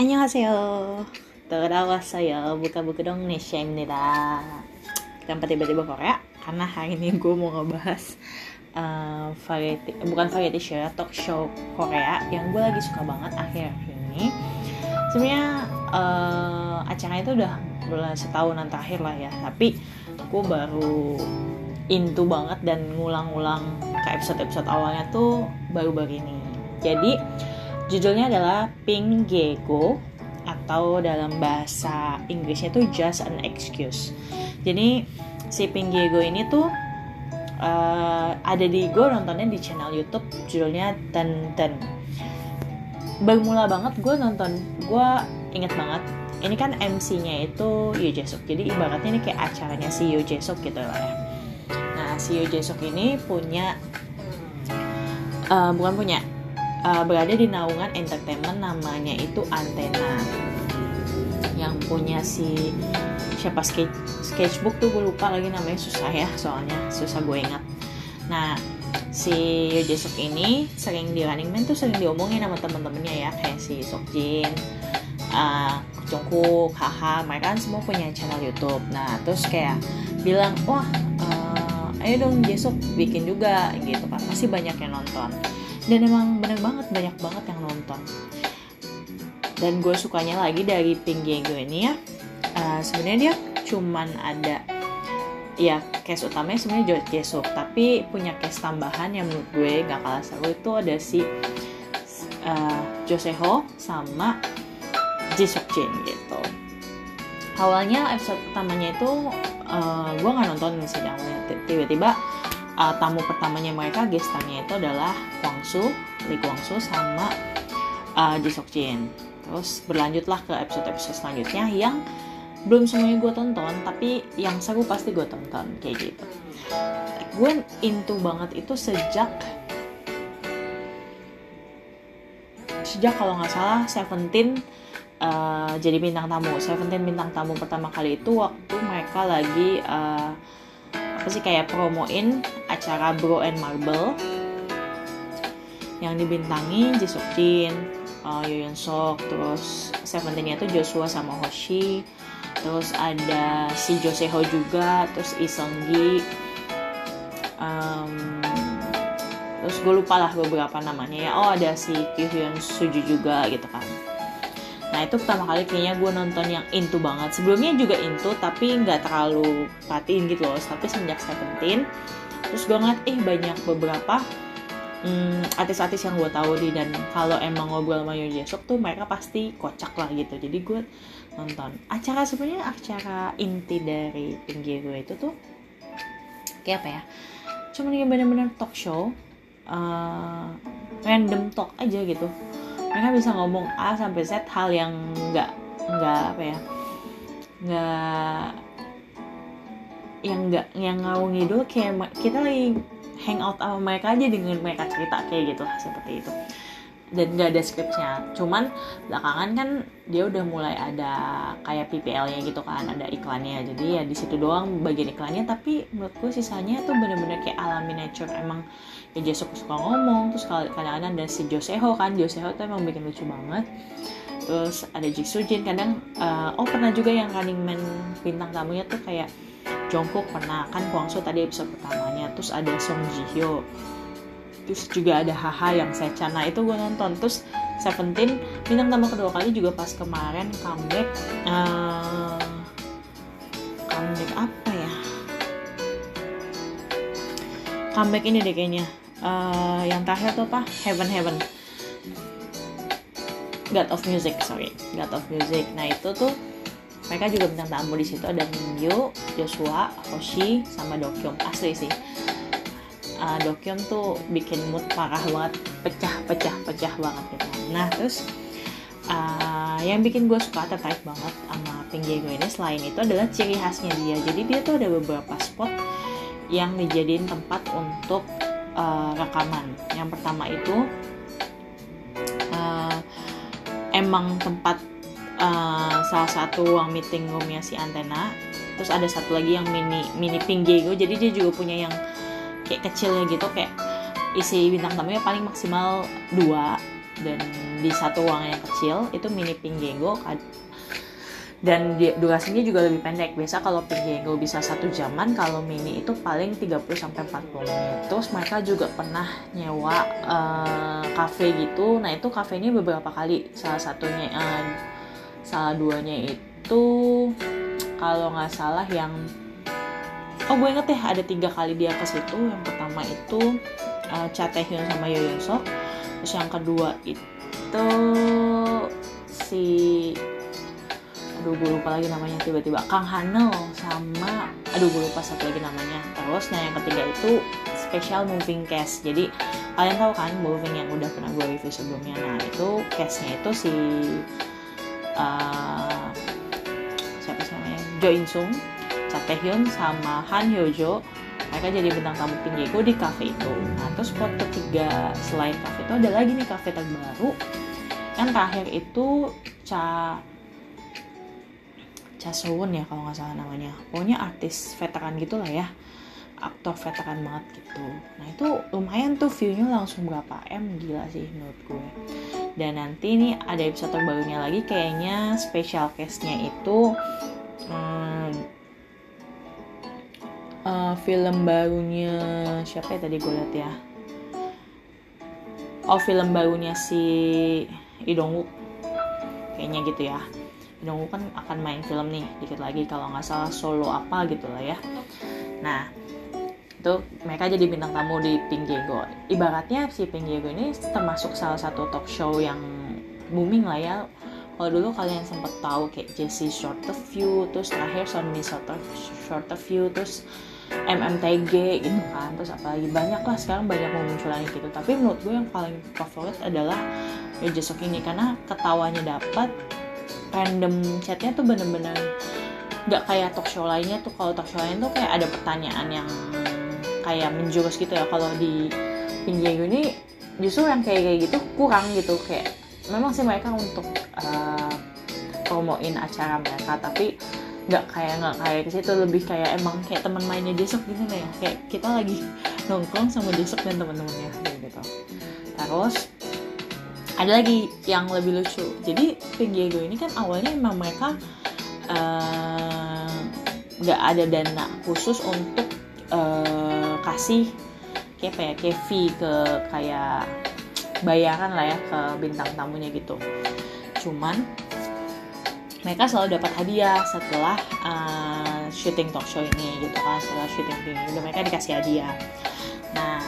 안녕하세요. terdawasayo buka-buka dong nih Neshaimnida. Kenapa tiba-tiba Korea? Karena hari ini gue mau ngebahas uh, variety, bukan variety show ya, talk show Korea yang gue lagi suka banget akhir-akhir ini. Sebenarnya uh, acara itu udah bulan setahunan terakhir lah ya, tapi gue baru into banget dan ngulang-ngulang ke episode-episode awalnya tuh baru-baru ini. Jadi judulnya adalah Pink Gego atau dalam bahasa Inggrisnya tuh just an excuse. Jadi si Pink Gego ini tuh uh, ada di gue nontonnya di channel YouTube judulnya Ten Ten. Bermula banget gue nonton, gue inget banget. Ini kan MC-nya itu Yoo Jae-suk. Jadi ibaratnya ini kayak acaranya si Yoo Jae-suk gitu lah ya. Nah si Yoo Jae-suk ini punya uh, bukan punya uh, berada di naungan entertainment namanya itu Antena yang punya si siapa sketch sketchbook tuh gue lupa lagi namanya susah ya soalnya susah gue ingat nah si Jesuk ini sering di Running Man tuh sering diomongin sama temen-temennya ya kayak si Sokjin uh, Jungkook, Haha, mereka kan semua punya channel YouTube. Nah, terus kayak bilang, wah, uh, ayo dong Jesuk bikin juga gitu kan. Pasti banyak yang nonton dan emang bener banget banyak banget yang nonton. Dan gue sukanya lagi dari Pink Diego ini ya. Uh, sebenarnya dia cuman ada ya case utamanya sebenarnya George Jesuk tapi punya case tambahan yang menurut gue gak kalah seru itu ada si uh, Joseho sama Jisuk Jin gitu. Awalnya episode pertamanya itu uh, gue nggak nonton sih tiba-tiba uh, tamu pertamanya mereka gestannya itu adalah Kwang Lee Kwang sama uh, Ji Sok Jin. Terus berlanjutlah ke episode-episode selanjutnya yang belum semuanya gue tonton, tapi yang seru pasti gue tonton kayak gitu. Gue into banget itu sejak sejak kalau nggak salah Seventeen uh, jadi bintang tamu. Seventeen bintang tamu pertama kali itu waktu mereka lagi uh, apa sih kayak promoin acara Bro and Marble yang dibintangi Jisoo Jin, uh, Yoo Yeon Sok, terus Seventeen itu Joshua sama Hoshi, terus ada si Joseho juga, terus Lee Seung Gi, um, terus gue lupa lah beberapa namanya ya. Oh ada si Kyuhyun Suju juga gitu kan. Nah itu pertama kali kayaknya gue nonton yang into banget. Sebelumnya juga into tapi nggak terlalu perhatiin gitu loh. Tapi semenjak Seventeen, terus gue ngeliat eh banyak beberapa hmm, artis-artis yang gue tahu di dan kalau emang ngobrol sama Yoo Jae-suk tuh mereka pasti kocak lah gitu jadi gue nonton acara sebenarnya acara inti dari pinggir gue itu tuh kayak apa ya cuma yang bener-bener talk show uh, random talk aja gitu mereka bisa ngomong A sampai Z hal yang nggak nggak apa ya nggak yang nggak yang ngawung ngidul kayak kita lagi hangout sama mereka aja dengan mereka cerita kayak gitu seperti itu dan gak ada skripnya cuman belakangan kan dia udah mulai ada kayak PPL-nya gitu kan ada iklannya. Jadi ya di situ doang bagian iklannya tapi menurutku sisanya tuh bener-bener kayak alami nature emang ya dia suka-suka ngomong terus kadang-kadang ada si Joseho kan. Joseho tuh emang bikin lucu banget. Terus ada Jisoo Jin kadang uh, oh pernah juga yang Running Man bintang tamunya tuh kayak Jungkook pernah. Kan Kwangso tadi episode pertamanya. Terus ada Song Ji Hyo terus juga ada Haha yang Sechan nah itu gue nonton. Terus Seventeen bintang tamu kedua kali juga pas kemarin comeback uh, comeback apa ya? Comeback ini deh kayaknya. Uh, yang terakhir tuh apa? Heaven Heaven. God of Music sorry. God of Music. Nah itu tuh mereka juga bintang tamu di situ. Ada Mingyu, Joshua, Hoshi, sama Dokyum asli sih uh, Dokyum tuh bikin mood parah banget pecah pecah pecah banget gitu. Nah terus uh, yang bikin gue suka tertarik banget sama Pink Jago ini selain itu adalah ciri khasnya dia. Jadi dia tuh ada beberapa spot yang dijadiin tempat untuk uh, rekaman. Yang pertama itu uh, emang tempat uh, salah satu ruang meeting roomnya si antena. Terus ada satu lagi yang mini mini pink Diego. Jadi dia juga punya yang kayak kecilnya gitu kayak isi bintang tamunya paling maksimal dua. Dan di satu ruangan yang kecil itu mini Pinggego dan durasinya juga lebih pendek. Biasa kalau Pinggego bisa satu jaman kalau mini itu paling 30 sampai 40 menit. Terus mereka juga pernah nyewa uh, cafe gitu. Nah itu cafe ini beberapa kali. Salah satunya uh, salah duanya itu kalau nggak salah yang oh gue inget ya ada tiga kali dia ke situ yang pertama itu uh, Cha Taehyun sama Yoyon Sok terus yang kedua itu si aduh gue lupa lagi namanya. Tiba-tiba Kang Hanel sama aduh gue lupa satu lagi namanya. Terus nah yang ketiga itu special moving cast. Jadi kalian tahu kan moving yang udah pernah gue review sebelumnya? Nah itu castnya itu si uh, siapa sih namanya? Jo In Sung Taehyun sama Han Hyo Jo mereka jadi bintang tamu tinggiku di cafe itu. Nah terus spot ketiga selain cafe itu ada lagi nih cafe terbaru. Yang terakhir itu Cha Cha Sowon ya kalau nggak salah namanya. Pokoknya artis veteran gitulah ya. Aktor veteran banget gitu. Nah itu lumayan tuh viewnya langsung berapa m? Gila sih menurut gue. Dan nanti nih ada episode terbarunya lagi kayaknya special case-nya itu hmm, uh, film barunya siapa ya tadi gue lihat ya? Oh film barunya si Idong Wook kayaknya gitu ya. Dongwoo kan akan main film nih dikit lagi kalau nggak salah solo apa gitu lah ya. Nah itu mereka jadi bintang tamu di Pink Diego. Ibaratnya si Pink Diego ini termasuk salah satu talk show yang booming lah ya. Kalau dulu kalian sempat tahu kayak Jesse Short of View terus terakhir Sonny Short View terus MMTG gitu kan. Terus apalagi banyak lah sekarang banyak memunculan gitu. Tapi menurut gue yang paling favorit adalah ya Jesok ini. Karena ketawanya dapat random chatnya tuh bener-bener nggak kayak talk show lainnya tuh. Kalau talk show lain tuh kayak ada pertanyaan yang kayak menjurus gitu ya. Kalau di pinjai ini justru yang kayak kayak gitu kurang gitu. Kayak memang sih mereka untuk uh, promoin acara mereka. Tapi nggak kayak nggak kayak ke situ. Lebih kayak emang kayak teman mainnya Jesok gitu ya kayak kita lagi nongkrong sama Jesok dan teman-temannya gitu. Terus ada lagi yang lebih lucu. Jadi Diego ini kan awalnya emang mereka eh, nggak uh, ada dana khusus untuk uh, kasih kayak apa ya kayak fee ke kayak bayaran lah ya ke bintang tamunya gitu. Cuman mereka selalu dapat hadiah setelah uh, syuting talk show ini gitu kan setelah syuting ini udah mereka dikasih hadiah nah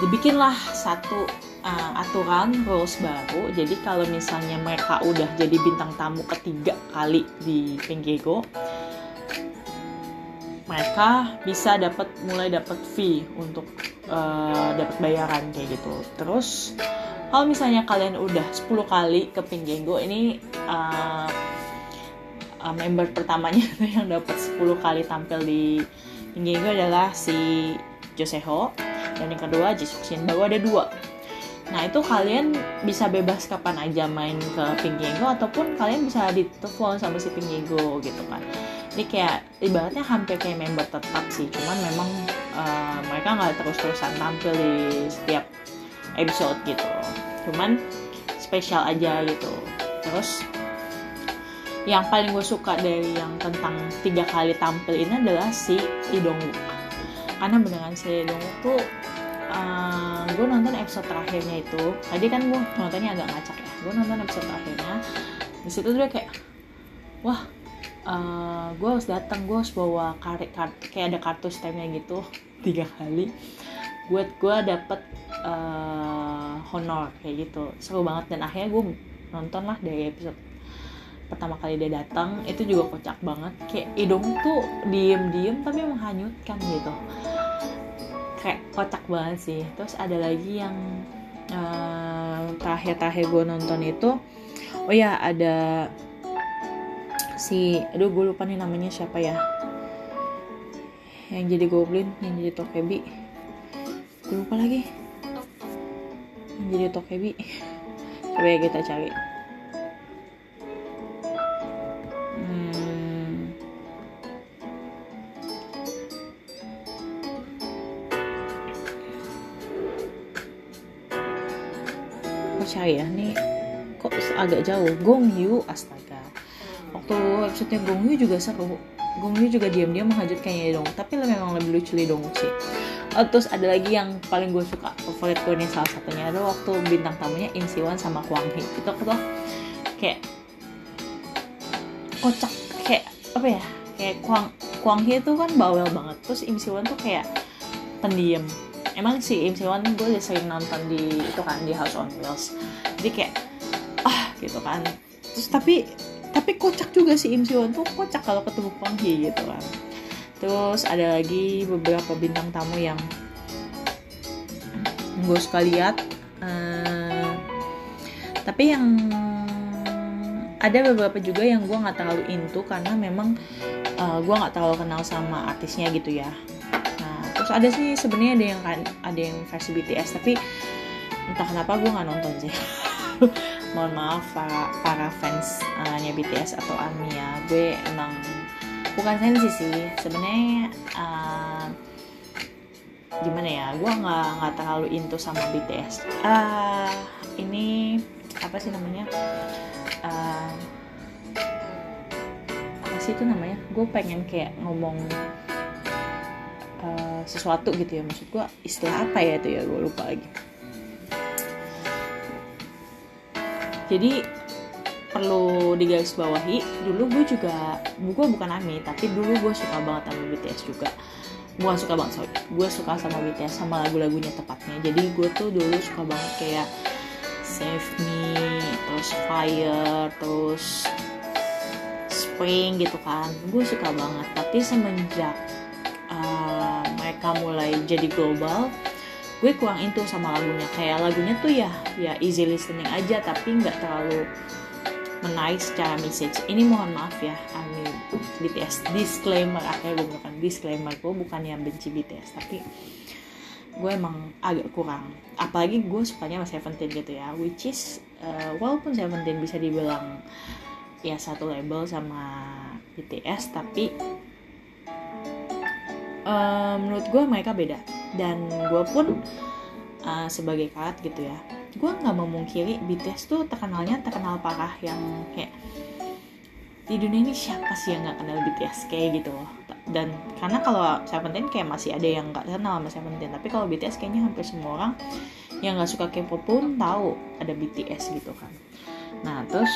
dibikinlah satu uh, aturan rules baru. Jadi kalau misalnya mereka udah jadi bintang tamu ketiga kali di Pinggego, mereka bisa dapat mulai dapat fee untuk uh, dapat bayaran kayak gitu. Terus kalau misalnya kalian udah 10 kali ke Pinggego ini uh, uh, member pertamanya yang dapat 10 kali tampil di Pinggego adalah si Joseho dan yang kedua Jisoo Shin ada dua Nah itu kalian bisa bebas kapan aja main ke Pinggego ataupun kalian bisa ditelepon sama si Pinggego gitu kan. Ini kayak ibaratnya hampir kayak member tetap sih, cuman memang uh, mereka nggak terus-terusan tampil di setiap episode gitu. Cuman spesial aja gitu. Terus yang paling gue suka dari yang tentang tiga kali tampil ini adalah si Idong Karena beneran si Idong tuh uh, gue nonton episode terakhirnya itu. Tadi kan gue nontonnya agak ngacak ya. Gue nonton episode terakhirnya. Di situ dia kayak wah uh, eh, gue harus datang gue harus bawa kart, kart kayak ada kartu stemnya gitu. Tiga kali. Buat gue dapet uh, honor kayak gitu. Seru banget. Dan akhirnya gue nonton lah dari episode pertama kali dia datang itu juga kocak banget. Kayak hidung tuh diem diem tapi menghanyutkan gitu. Kayak kocak banget sih. Terus ada lagi yang uh, terakhir-terakhir gue nonton itu oh ya ada si aduh gue lupa nih namanya siapa ya. Yang jadi goblin yang jadi tokebi. Gue lupa lagi. Yang jadi tokebi. Coba ya kita cari cari ya. Nih kok agak jauh? Gong Yu astaga. Waktu episode Gong Yu juga seru. Gong Yu juga diam-diam menghajut kayaknya dong. Tapi memang lebih lucu Lee Dong sih. Oh, terus ada lagi yang paling gue suka. Favorit gue nih salah satunya adalah waktu bintang tamunya In Siwan sama Kwang Hee. Itu aku tuh kayak kocak. Kayak apa ya? Kayak Kwang Kwang Hee tuh kan bawel banget. Terus Im Siwan tuh kayak pendiam emang si Im Siwan gue udah sering nonton di itu kan di House on Wheels. Jadi kayak ah gitu kan. Terus tapi tapi kocak juga si Im Siwan tuh kocak kalau ketemu Kwang Hee gitu kan. Terus ada lagi beberapa bintang tamu yang gue suka lihat uh, tapi yang ada beberapa juga yang gue nggak terlalu into karena memang uh, gue nggak terlalu kenal sama artisnya gitu ya terus ada sih sebenarnya ada yang kan ada yang versi BTS tapi entah kenapa gue nggak nonton sih. Mohon maaf para para fans uh, nya BTS atau ARMY ya. Gue emang bukan sensi sih. Sebenarnya uh, gimana ya gue nggak nggak terlalu into sama BTS uh, ini apa sih namanya? Uh, apa sih itu namanya? Gue pengen kayak ngomong uh, sesuatu gitu ya. Maksud gue istilah apa ya itu ya? Gue lupa lagi. Jadi perlu digarisbawahi dulu gue juga gue bukan ARMY tapi dulu gue suka banget sama BTS juga. Bukan suka banget sorry. Gue suka sama BTS sama lagu-lagunya tepatnya. Jadi gue tuh dulu suka banget kayak Save Me terus Fire terus Spring gitu kan. Gue suka banget. Tapi semenjak mereka mulai jadi global gue kurang into sama lagunya. Kayak lagunya tuh ya ya easy listening aja tapi nggak terlalu menarik secara message. Ini mohon maaf ya ARMY BTS disclaimer akhirnya gue menggunakan disclaimer gue bukan yang benci BTS tapi gue emang agak kurang. Apalagi gue sukanya sama Seventeen gitu ya which is uh, walaupun Seventeen bisa dibilang ya satu label sama BTS tapi uh, menurut gue mereka beda. Dan gue pun uh, sebagai karat gitu ya gue nggak memungkiri BTS tuh terkenalnya terkenal parah yang kayak di dunia ini siapa sih yang nggak kenal BTS kayak gitu loh. Dan karena kalau Seventeen kayak masih ada yang nggak kenal sama Seventeen tapi kalau BTS kayaknya hampir semua orang yang nggak suka K-pop pun tahu ada BTS gitu kan. Nah terus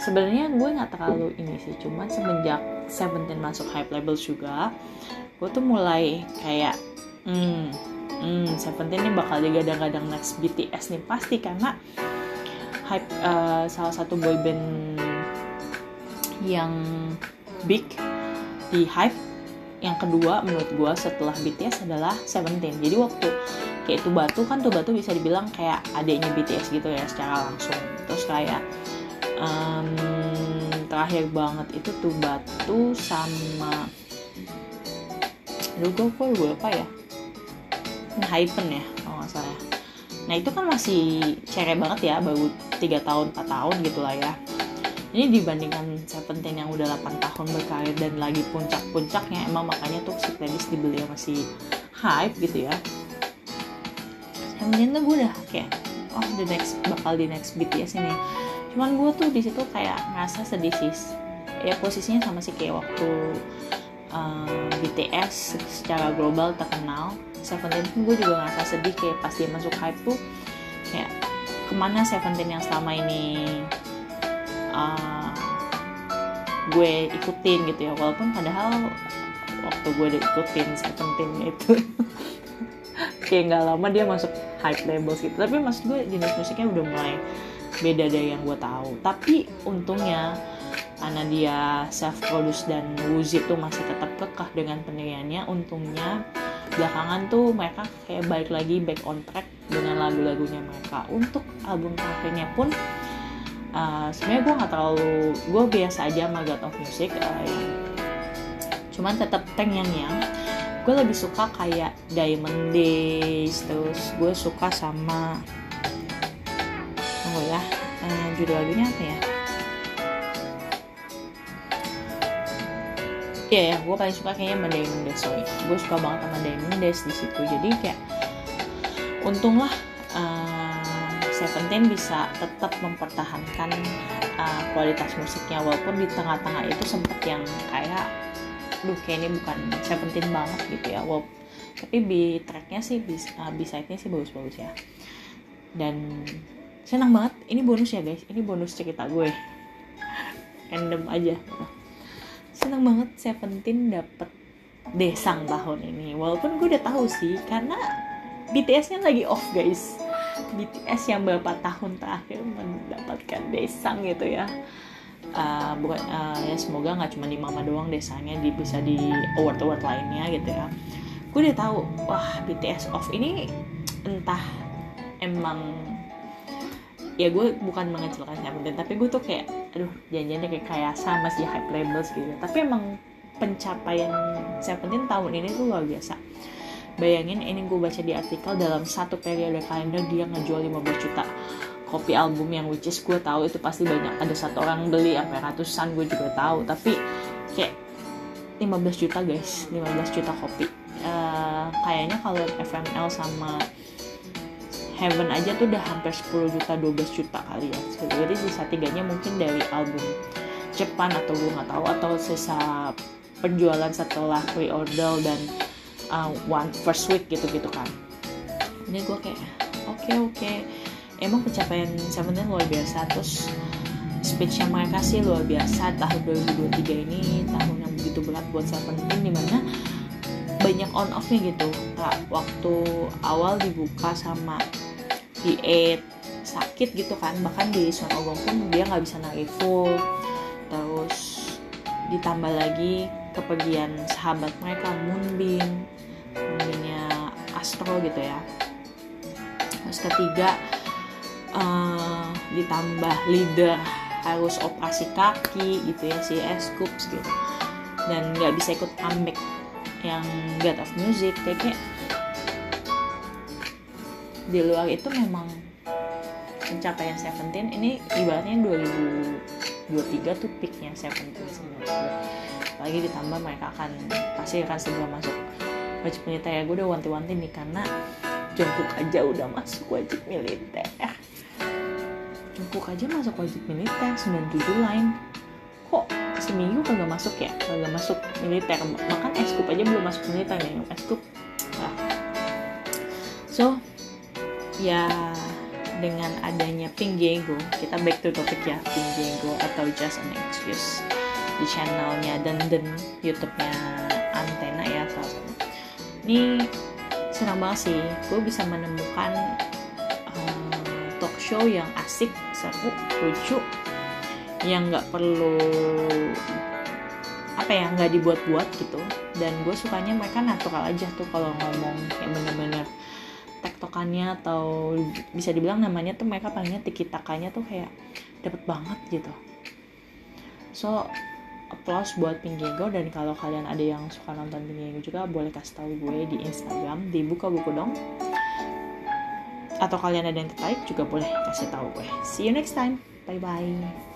sebenarnya gue nggak terlalu ini sih cuman semenjak Seventeen masuk hype label juga gue tuh mulai kayak hmm hmm Seventeen ini bakal digadang-gadang next BTS nih. Pasti karena hype uh, salah satu boyband yang big di hype yang kedua menurut gue setelah BTS adalah Seventeen. Jadi waktu kayak itu batu kan tuh batu bisa dibilang kayak adiknya BTS gitu ya secara langsung. Terus kayak um, terakhir banget itu tuh batu sama Aduh gue gue lupa ya. Hypen ya kalau nggak salah nah itu kan masih cere banget ya baru 3 tahun 4 tahun gitu lah ya. Ini dibandingkan Seventeen yang udah 8 tahun berkarir dan lagi puncak-puncaknya emang makanya tuh si playlist dibeli masih hype gitu ya. Seventeen tuh gue udah kayak oh the next bakal di next BTS ini. Cuman gue tuh di situ kayak ngerasa sedih ya posisinya sama sih kayak waktu uh, BTS secara global terkenal. Seventeen pun gue juga ngerasa sedih kayak pas dia masuk hype tuh. Kayak ke mana Seventeen yang selama ini uh, gue ikutin gitu ya. Walaupun padahal waktu gue ikutin Seventeen itu kayak nggak lama dia masuk hype labels gitu. Tapi maksud gue jenis musiknya udah mulai beda dari yang gue tahu. Tapi untungnya karena dia self produce dan Wuzi tuh masih tetap kekeh dengan pendiriannya untungnya belakangan tuh mereka kayak balik lagi back on track dengan lagu-lagunya mereka. Untuk album terakhirnya pun uh, sebenarnya gue nggak terlalu gue biasa aja sama God of Music uh, yang cuman tetap tank yang yang gue lebih suka kayak Diamond Days terus gue suka sama tunggu ya uh, judul lagunya apa ya Iya ya, gue paling suka kayaknya sama Diamond Days sorry. Gue suka banget sama Diamond Days di situ. Jadi kayak untunglah uh, Seventeen bisa tetap mempertahankan uh, kualitas musiknya. Walaupun di tengah-tengah itu sempet yang kayak duh kayak ini bukan Seventeen banget gitu ya. Walaupun tapi di tracknya sih uh, B-side-nya sih bagus-bagus ya. Dan senang banget. Ini bonus ya guys. Ini bonus cerita gue. Random aja senang banget Seventeen dapet desang tahun ini. Walaupun gue udah tahu sih karena BTS-nya lagi off guys. BTS yang beberapa tahun terakhir mendapatkan desang gitu ya. Uh, bukan uh, ya semoga nggak cuma di Mama doang desanya di bisa di award award lainnya gitu ya. Gue udah tahu wah BTS off ini entah emang ya gue bukan mengecilkan Seventeen tapi gue tuh kayak aduh janjiannya kayak kayak sama sih hype labels gitu. Tapi emang pencapaian Seventeen tahun ini tuh luar biasa. Bayangin ini gue baca di artikel dalam satu periode kalender dia ngejual 15 juta kopi album yang which is gue tahu itu pasti banyak. Ada satu orang beli sampai ratusan gue juga tahu. Tapi kayak 15 juta guys. 15 juta kopi. Uh, kayaknya kalau FML sama Heaven aja tuh udah hampir 10 juta 12 juta kali ya. Jadi sisa tiganya mungkin dari album Jepang atau gue nggak tahu atau sisa penjualan setelah pre-order dan uh, one first week gitu-gitu kan. Ini gue kayak oke okay, oke. Okay. emang pencapaian Seventeen luar biasa. Terus speech yang mereka sih luar biasa. Tahun 2023 ini tahun yang begitu berat buat Seventeen di mana banyak on offnya gitu. Kak waktu awal dibuka sama di sakit gitu kan. Bahkan di Son Ogong pun dia nggak bisa naik full terus ditambah lagi kepergian sahabat mereka Moonbeam Moonbeamnya Astro gitu ya. Terus ketiga uh, ditambah leader harus operasi kaki gitu ya si Scoops gitu. Dan nggak bisa ikut comeback yang God of Music kayak di luar itu memang pencapaian Seventeen. Ini ibaratnya 2000 23 tuh peaknya Seventeen sebenarnya lagi ditambah mereka akan pasti akan segera masuk wajib militer. Ya gue udah wanti-wanti nih karena Jungkook aja udah masuk wajib militer. Jungkook aja masuk wajib militer 97 line. Kok seminggu kagak masuk ya? Kagak masuk militer. Bahkan eskup aja belum masuk militer nih. Eskup nah. so ya dengan adanya Pink Diego kita back to topic ya Pink Diego atau Just an Excuse di channelnya dan dan YouTube-nya Antena ya salah satu. Ini senang banget sih gue bisa menemukan um, talk show yang asik seru lucu yang nggak perlu apa ya nggak dibuat-buat gitu. Dan gue sukanya mereka natural aja tuh kalau ngomong kayak bener-bener tektokannya atau bisa dibilang namanya tuh mereka palingnya tiki takanya tuh kayak dapet banget gitu. So applause buat Pinggego dan kalau kalian ada yang suka nonton Pinggego juga boleh kasih tahu gue di Instagram di buka buku dong. Atau kalian ada yang tertarik juga boleh kasih tahu gue. See you next time. Bye bye